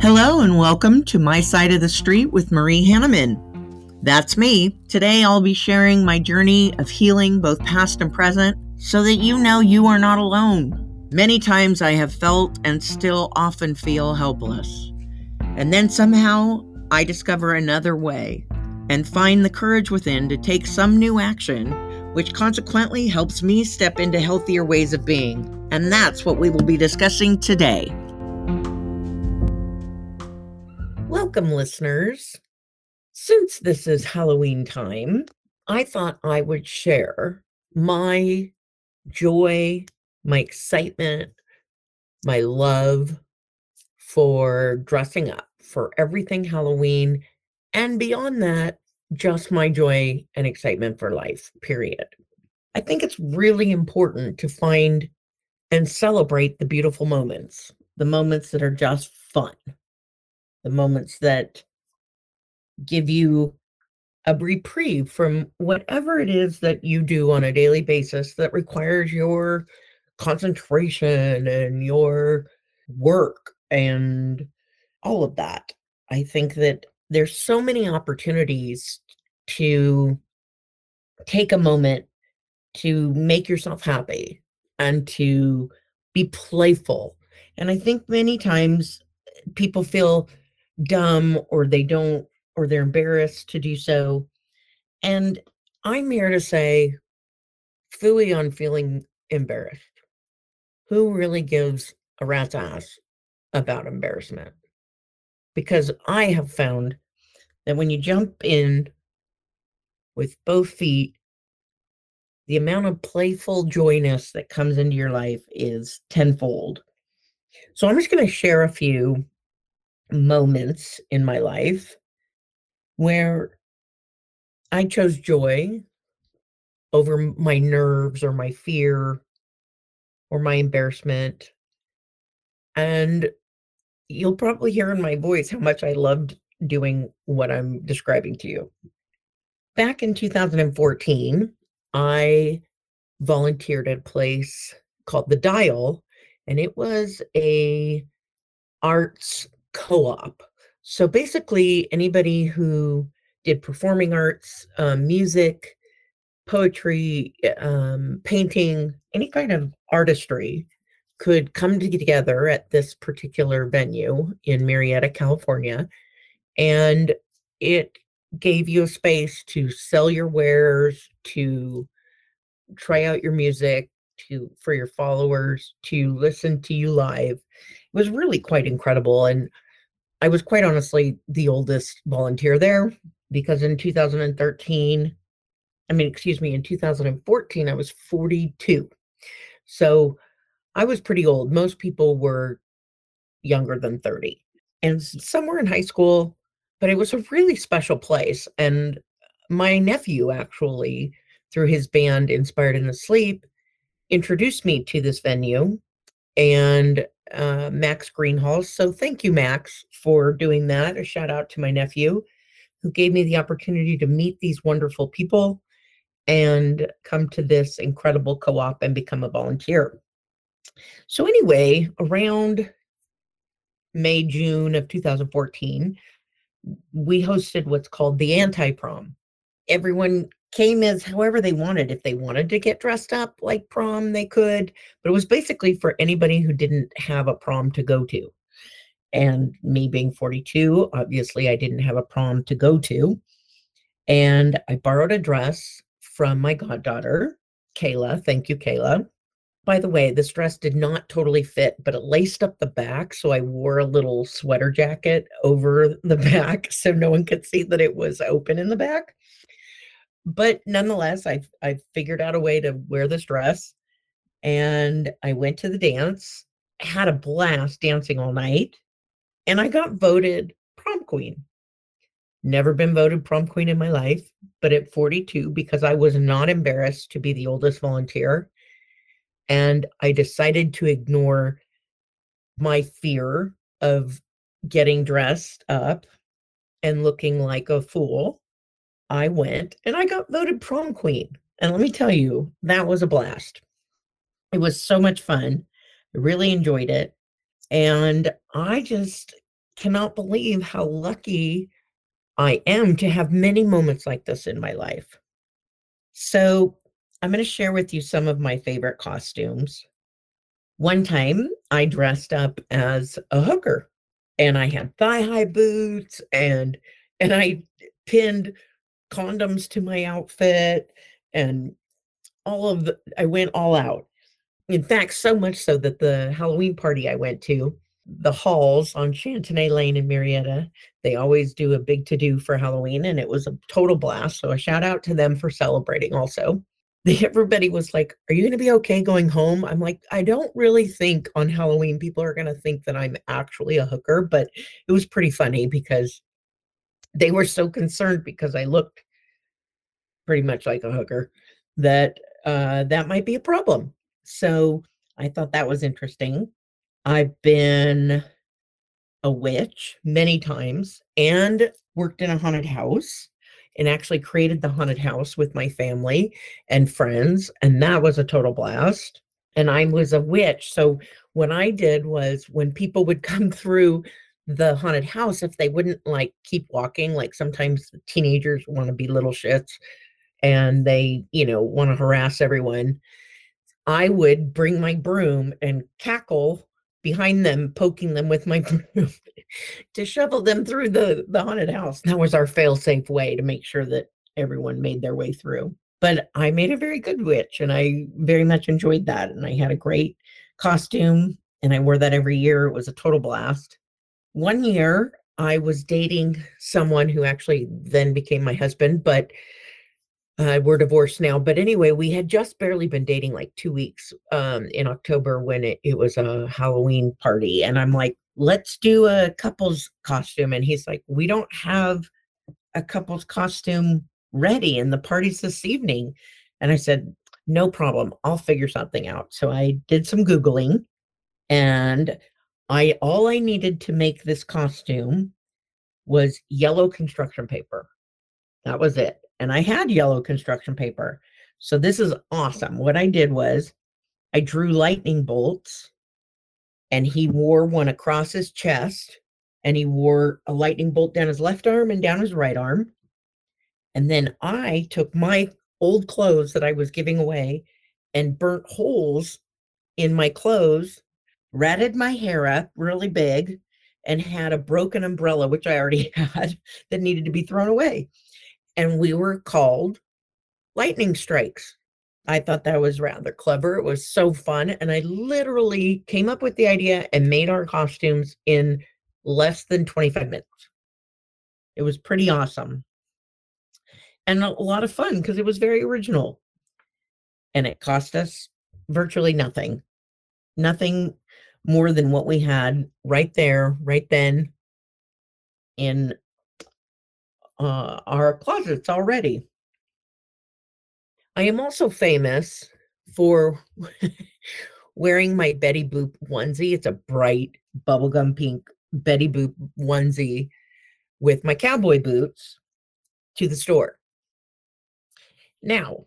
Hello, and welcome to My Side of the Street with Marie Hanneman. That's me. Today, I'll be sharing my journey of healing, both past and present, so that you know you are not alone. Many times I have felt and still often feel helpless. And then somehow I discover another way and find the courage within to take some new action, which consequently helps me step into healthier ways of being. And that's what we will be discussing today. Welcome, listeners. Since this is Halloween time, I thought I would share my joy, my excitement, my love for dressing up for everything Halloween. And beyond that, just my joy and excitement for life, period. I think it's really important to find and celebrate the beautiful moments, the moments that are just fun, the moments that give you a reprieve from whatever it is that you do on a daily basis that requires your concentration and your work and all of that. I think that there's so many opportunities to take a moment to make yourself happy and to be playful. And I think many times people feel dumb or they don't or they're embarrassed to do so. And I'm here to say, fooey on feeling embarrassed. Who really gives a rat's ass about embarrassment? Because I have found that when you jump in with both feet, the amount of playful joyness that comes into your life is tenfold. So I'm just going to share a few moments in my life where I chose joy over my nerves or my fear or my embarrassment. And you'll probably hear in my voice how much I loved doing what I'm describing to you. Back in 2014, I volunteered at a place called The Dial, and it was a arts co-op so basically, anybody who did performing arts, um, music, poetry, eh, um, painting, any kind of artistry could come together at this particular venue in Murrieta, California. And it gave you a space to sell your wares, to try out your music, to for your followers to listen to you live. Was really quite incredible. And I was quite honestly the oldest volunteer there because in 2013, I mean, excuse me, in 2014, I was 42. So I was pretty old. Most people were younger than 30 and somewhere in high school, but it was a really special place. And my nephew actually, through his band Inspired in the Sleep, introduced me to this venue. And uh, Max Greenhalgh. So thank you, Max, for doing that. A shout out to my nephew who gave me the opportunity to meet these wonderful people and come to this incredible co op and become a volunteer. So, anyway, around May, June of 2014, we hosted what's called the anti prom. Everyone came as however they wanted. If they wanted to get dressed up like prom, they could, but it was basically for anybody who didn't have a prom to go to. And me being 42, obviously I didn't have a prom to go to. And I borrowed a dress from my goddaughter, Kayla. Thank you, Kayla. By the way, this dress did not totally fit, but it laced up the back. So I wore a little sweater jacket over the back so no one could see that it was open in the back but nonetheless, I I figured out a way to wear this dress, and I went to the dance, had a blast dancing all night, and I got voted prom queen. Never been voted prom queen in my life, but at 42, because I was not embarrassed to be the oldest volunteer, and I decided to ignore my fear of getting dressed up and looking like a fool I went and I got voted prom queen. And let me tell you, that was a blast. It was so much fun. I really enjoyed it. And I just cannot believe how lucky I am to have many moments like this in my life. So, I'm going to share with you some of my favorite costumes. One time I dressed up as a hooker and I had thigh-high boots and and I pinned condoms to my outfit and all of the I went all out. In fact, so much so that the Halloween party I went to, the halls on Chantenay Lane in Murrieta, they always do a big to-do for Halloween, and it was a total blast, so a shout out to them for celebrating also. Everybody was like, "Are you gonna be okay going home?" I'm like, "I don't really think on Halloween people are gonna think that I'm actually a hooker," but it was pretty funny because they were so concerned because I looked pretty much like a hooker that uh, that might be a problem. So I thought that was interesting. I've been a witch many times and worked in a haunted house and actually created the haunted house with my family and friends. And that was a total blast. And I was a witch. So what I did was when people would come through the haunted house, if they wouldn't like keep walking, like sometimes teenagers want to be little shits and they, you know, want to harass everyone, I would bring my broom and cackle behind them, poking them with my broom to shovel them through the, the haunted house. That was our fail safe way to make sure that everyone made their way through. But I made a very good witch and I very much enjoyed that. And I had a great costume and I wore that every year. It was a total blast. One year, I was dating someone who actually then became my husband, but uh, we're divorced now, but anyway, we had just barely been dating like two weeks um, in October when it, it was a Halloween party. And I'm like, let's do a couple's costume. And he's like, we don't have a couple's costume ready, and the party's this evening. And I said, no problem. I'll figure something out. So I did some Googling and I all I needed to make this costume was yellow construction paper. That was it and I had yellow construction paper. So this is awesome. What I did was I drew lightning bolts and he wore one across his chest and he wore a lightning bolt down his left arm and down his right arm. And then I took my old clothes that I was giving away and burnt holes in my clothes, ratted my hair up really big, and had a broken umbrella, which I already had, that needed to be thrown away and we were called lightning strikes. I thought that was rather clever. It was so fun. And I literally came up with the idea and made our costumes in less than 25 minutes. It was pretty awesome and a lot of fun because it was very original. And it cost us virtually nothing, nothing more than what we had right there, right then in uh, our closets already. I am also famous for wearing my Betty Boop onesie. It's a bright bubblegum pink Betty Boop onesie with my cowboy boots to the store. Now,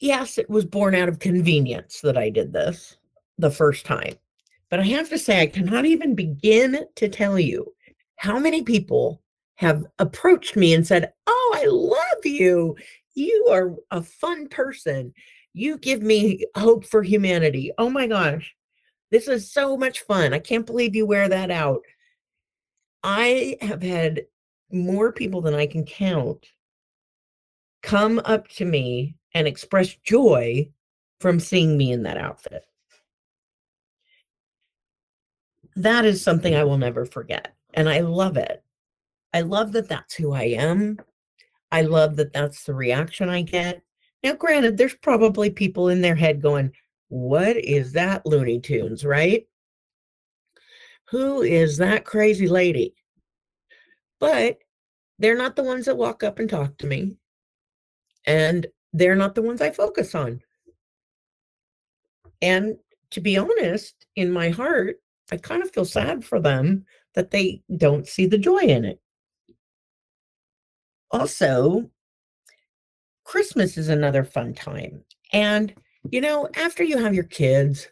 yes, it was born out of convenience that I did this the first time. But I have to say, I cannot even begin to tell you how many people have approached me and said, Oh, I love you. You are a fun person. You give me hope for humanity. Oh my gosh, this is so much fun. I can't believe you wear that out. I have had more people than I can count come up to me and express joy from seeing me in that outfit. That is something I will never forget. And I love it. I love that that's who I am. I love that that's the reaction I get. Now, granted, there's probably people in their head going, What is that Looney Tunes, right? Who is that crazy lady? But they're not the ones that walk up and talk to me. And they're not the ones I focus on. And to be honest, in my heart, I kind of feel sad for them that they don't see the joy in it. Also, Christmas is another fun time. And, you know, after you have your kids,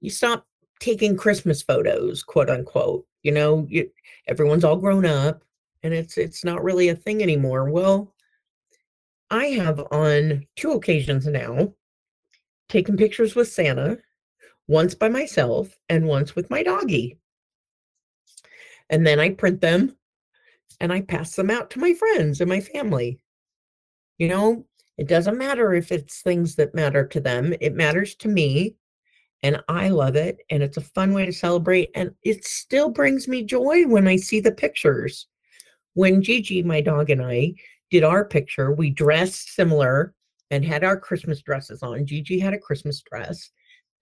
you stop taking Christmas photos, quote unquote. You know, you, everyone's all grown up and it's it's not really a thing anymore. Well, I have on two occasions now taken pictures with Santa, once by myself and once with my doggy. And then I print them and I pass them out to my friends and my family. You know, it doesn't matter if it's things that matter to them, it matters to me. And I love it. And it's a fun way to celebrate. And it still brings me joy when I see the pictures. When Gigi, my dog, and I did our picture, we dressed similar and had our Christmas dresses on. Gigi had a Christmas dress.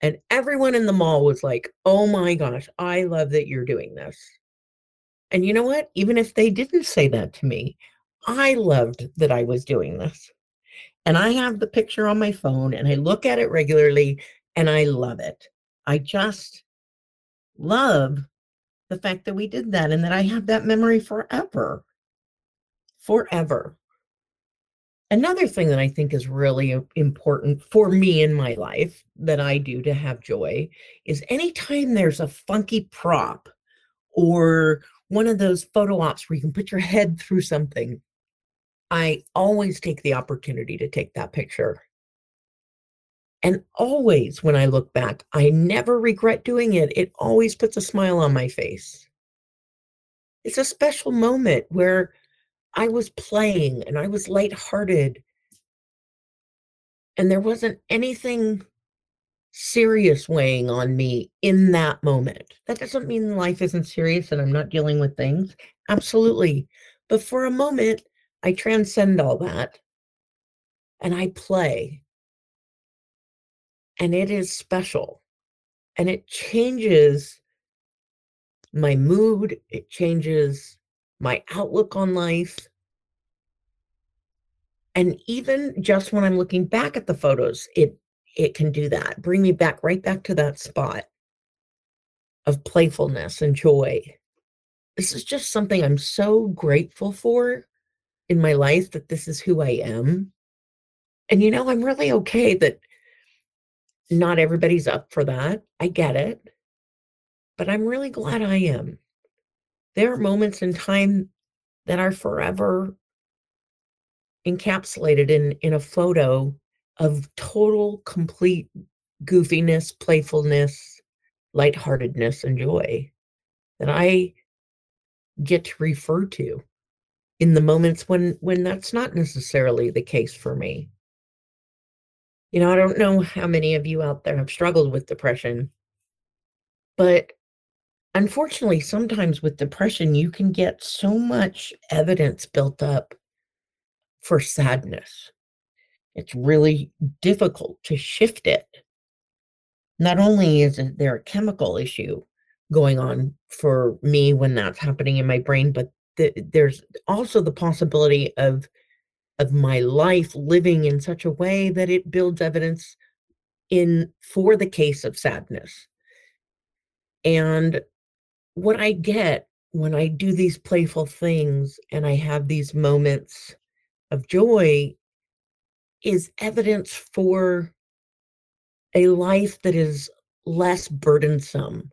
And everyone in the mall was like, oh my gosh, I love that you're doing this. And you know what? Even if they didn't say that to me, I loved that I was doing this. And I have the picture on my phone and I look at it regularly and I love it. I just love the fact that we did that and that I have that memory forever. Forever. Another thing that I think is really uh, important for me in my life that I do to have joy is anytime there's a funky prop or one of those photo ops where you can put your head through something, I always take the opportunity to take that picture. And always, when I look back, I never regret doing it. It always puts a smile on my face. It's a special moment where I was playing and I was lighthearted. And there wasn't anything serious weighing on me in that moment. That doesn't mean life isn't serious and I'm not dealing with things. Absolutely. But for a moment, I transcend all that and I play. And it is special. And it changes my mood, it changes my outlook on life. And even just when I'm looking back at the photos, it it can do that. Bring me back right back to that spot of playfulness and joy. This is just something I'm so grateful for in my life that this is who I am. And you know, I'm really okay that not everybody's up for that. I get it. But I'm really glad I am. There are moments in time that are forever encapsulated in in a photo of total complete goofiness, playfulness, lightheartedness and joy that I get to refer to in the moments when when that's not necessarily the case for me. You know, I don't know how many of you out there have struggled with depression, but unfortunately, sometimes with depression, you can get so much evidence built up for sadness. It's really difficult to shift it. Not only is there a chemical issue going on for me when that's happening in my brain, but the, there's also the possibility of of my life living in such a way that it builds evidence in for the case of sadness. And what I get when I do these playful things and I have these moments of joy is evidence for a life that is less burdensome,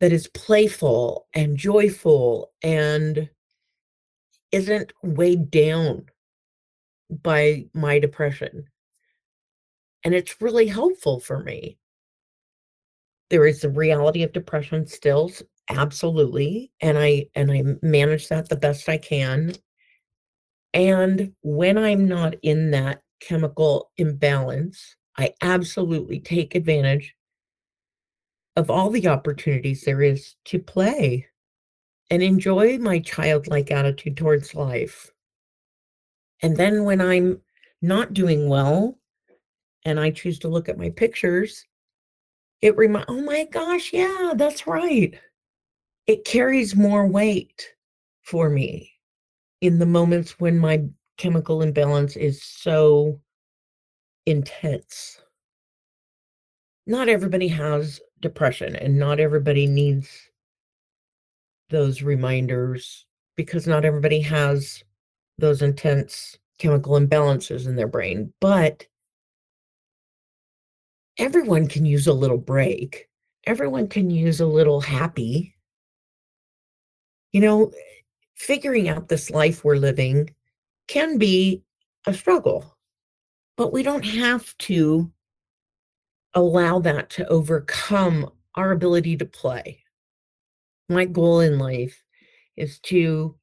that is playful and joyful and isn't weighed down by my depression. And it's really helpful for me. There is the reality of depression still, absolutely. And I and I manage that the best I can. And when I'm not in that chemical imbalance, I absolutely take advantage of all the opportunities there is to play and enjoy my childlike attitude towards life. And then when I'm not doing well and I choose to look at my pictures, it reminds, oh my gosh, yeah, that's right. It carries more weight for me in the moments when my chemical imbalance is so intense. Not everybody has depression and not everybody needs those reminders because not everybody has those intense chemical imbalances in their brain, but everyone can use a little break. everyone can use a little happy. You know, figuring out this life we're living can be a struggle, but we don't have to allow that to overcome our ability to play. My goal in life is to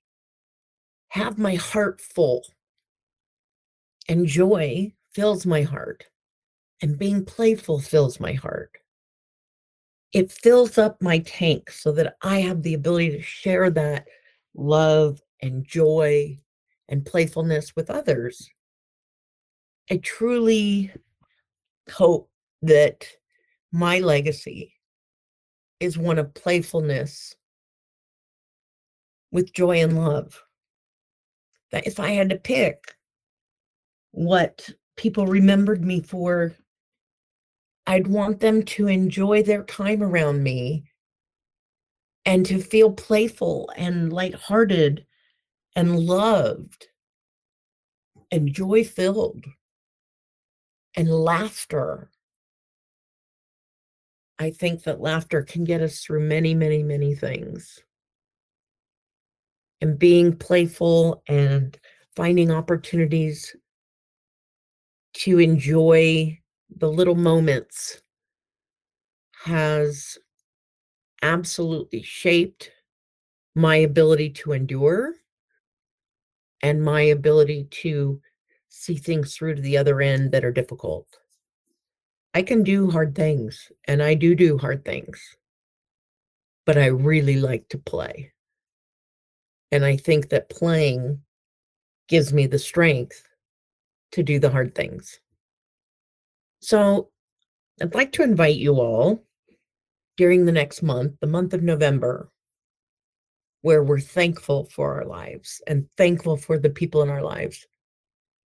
have my heart full, and joy fills my heart, and being playful fills my heart. It fills up my tank so that I have the ability to share that love and joy and playfulness with others. I truly hope that my legacy is one of playfulness with joy and love. That if I had to pick what people remembered me for, I'd want them to enjoy their time around me and to feel playful and lighthearted and loved and joy filled and laughter I think that laughter can get us through many, many, many things. And being playful and finding opportunities to enjoy the little moments has absolutely shaped my ability to endure and my ability to see things through to the other end that are difficult. I can do hard things, and I do do hard things, but I really like to play. And I think that playing gives me the strength to do the hard things. So I'd like to invite you all during the next month, the month of November, where we're thankful for our lives and thankful for the people in our lives.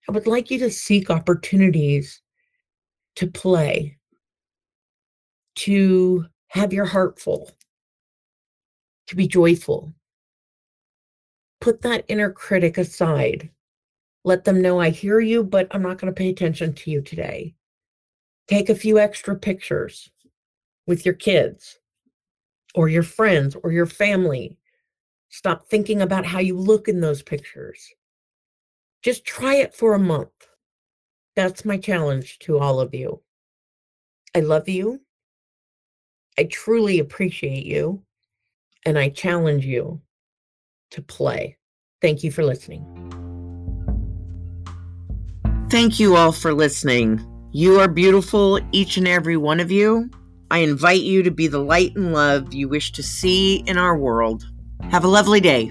I would like you to seek opportunities to play, to have your heart full, to be joyful. Put that inner critic aside. Let them know I hear you, but I'm not going to pay attention to you today. Take a few extra pictures with your kids or your friends or your family. Stop thinking about how you look in those pictures. Just try it for a month. That's my challenge to all of you. I love you. I truly appreciate you. And I challenge you to play. Thank you for listening. Thank you all for listening. You are beautiful, each and every one of you. I invite you to be the light and love you wish to see in our world. Have a lovely day.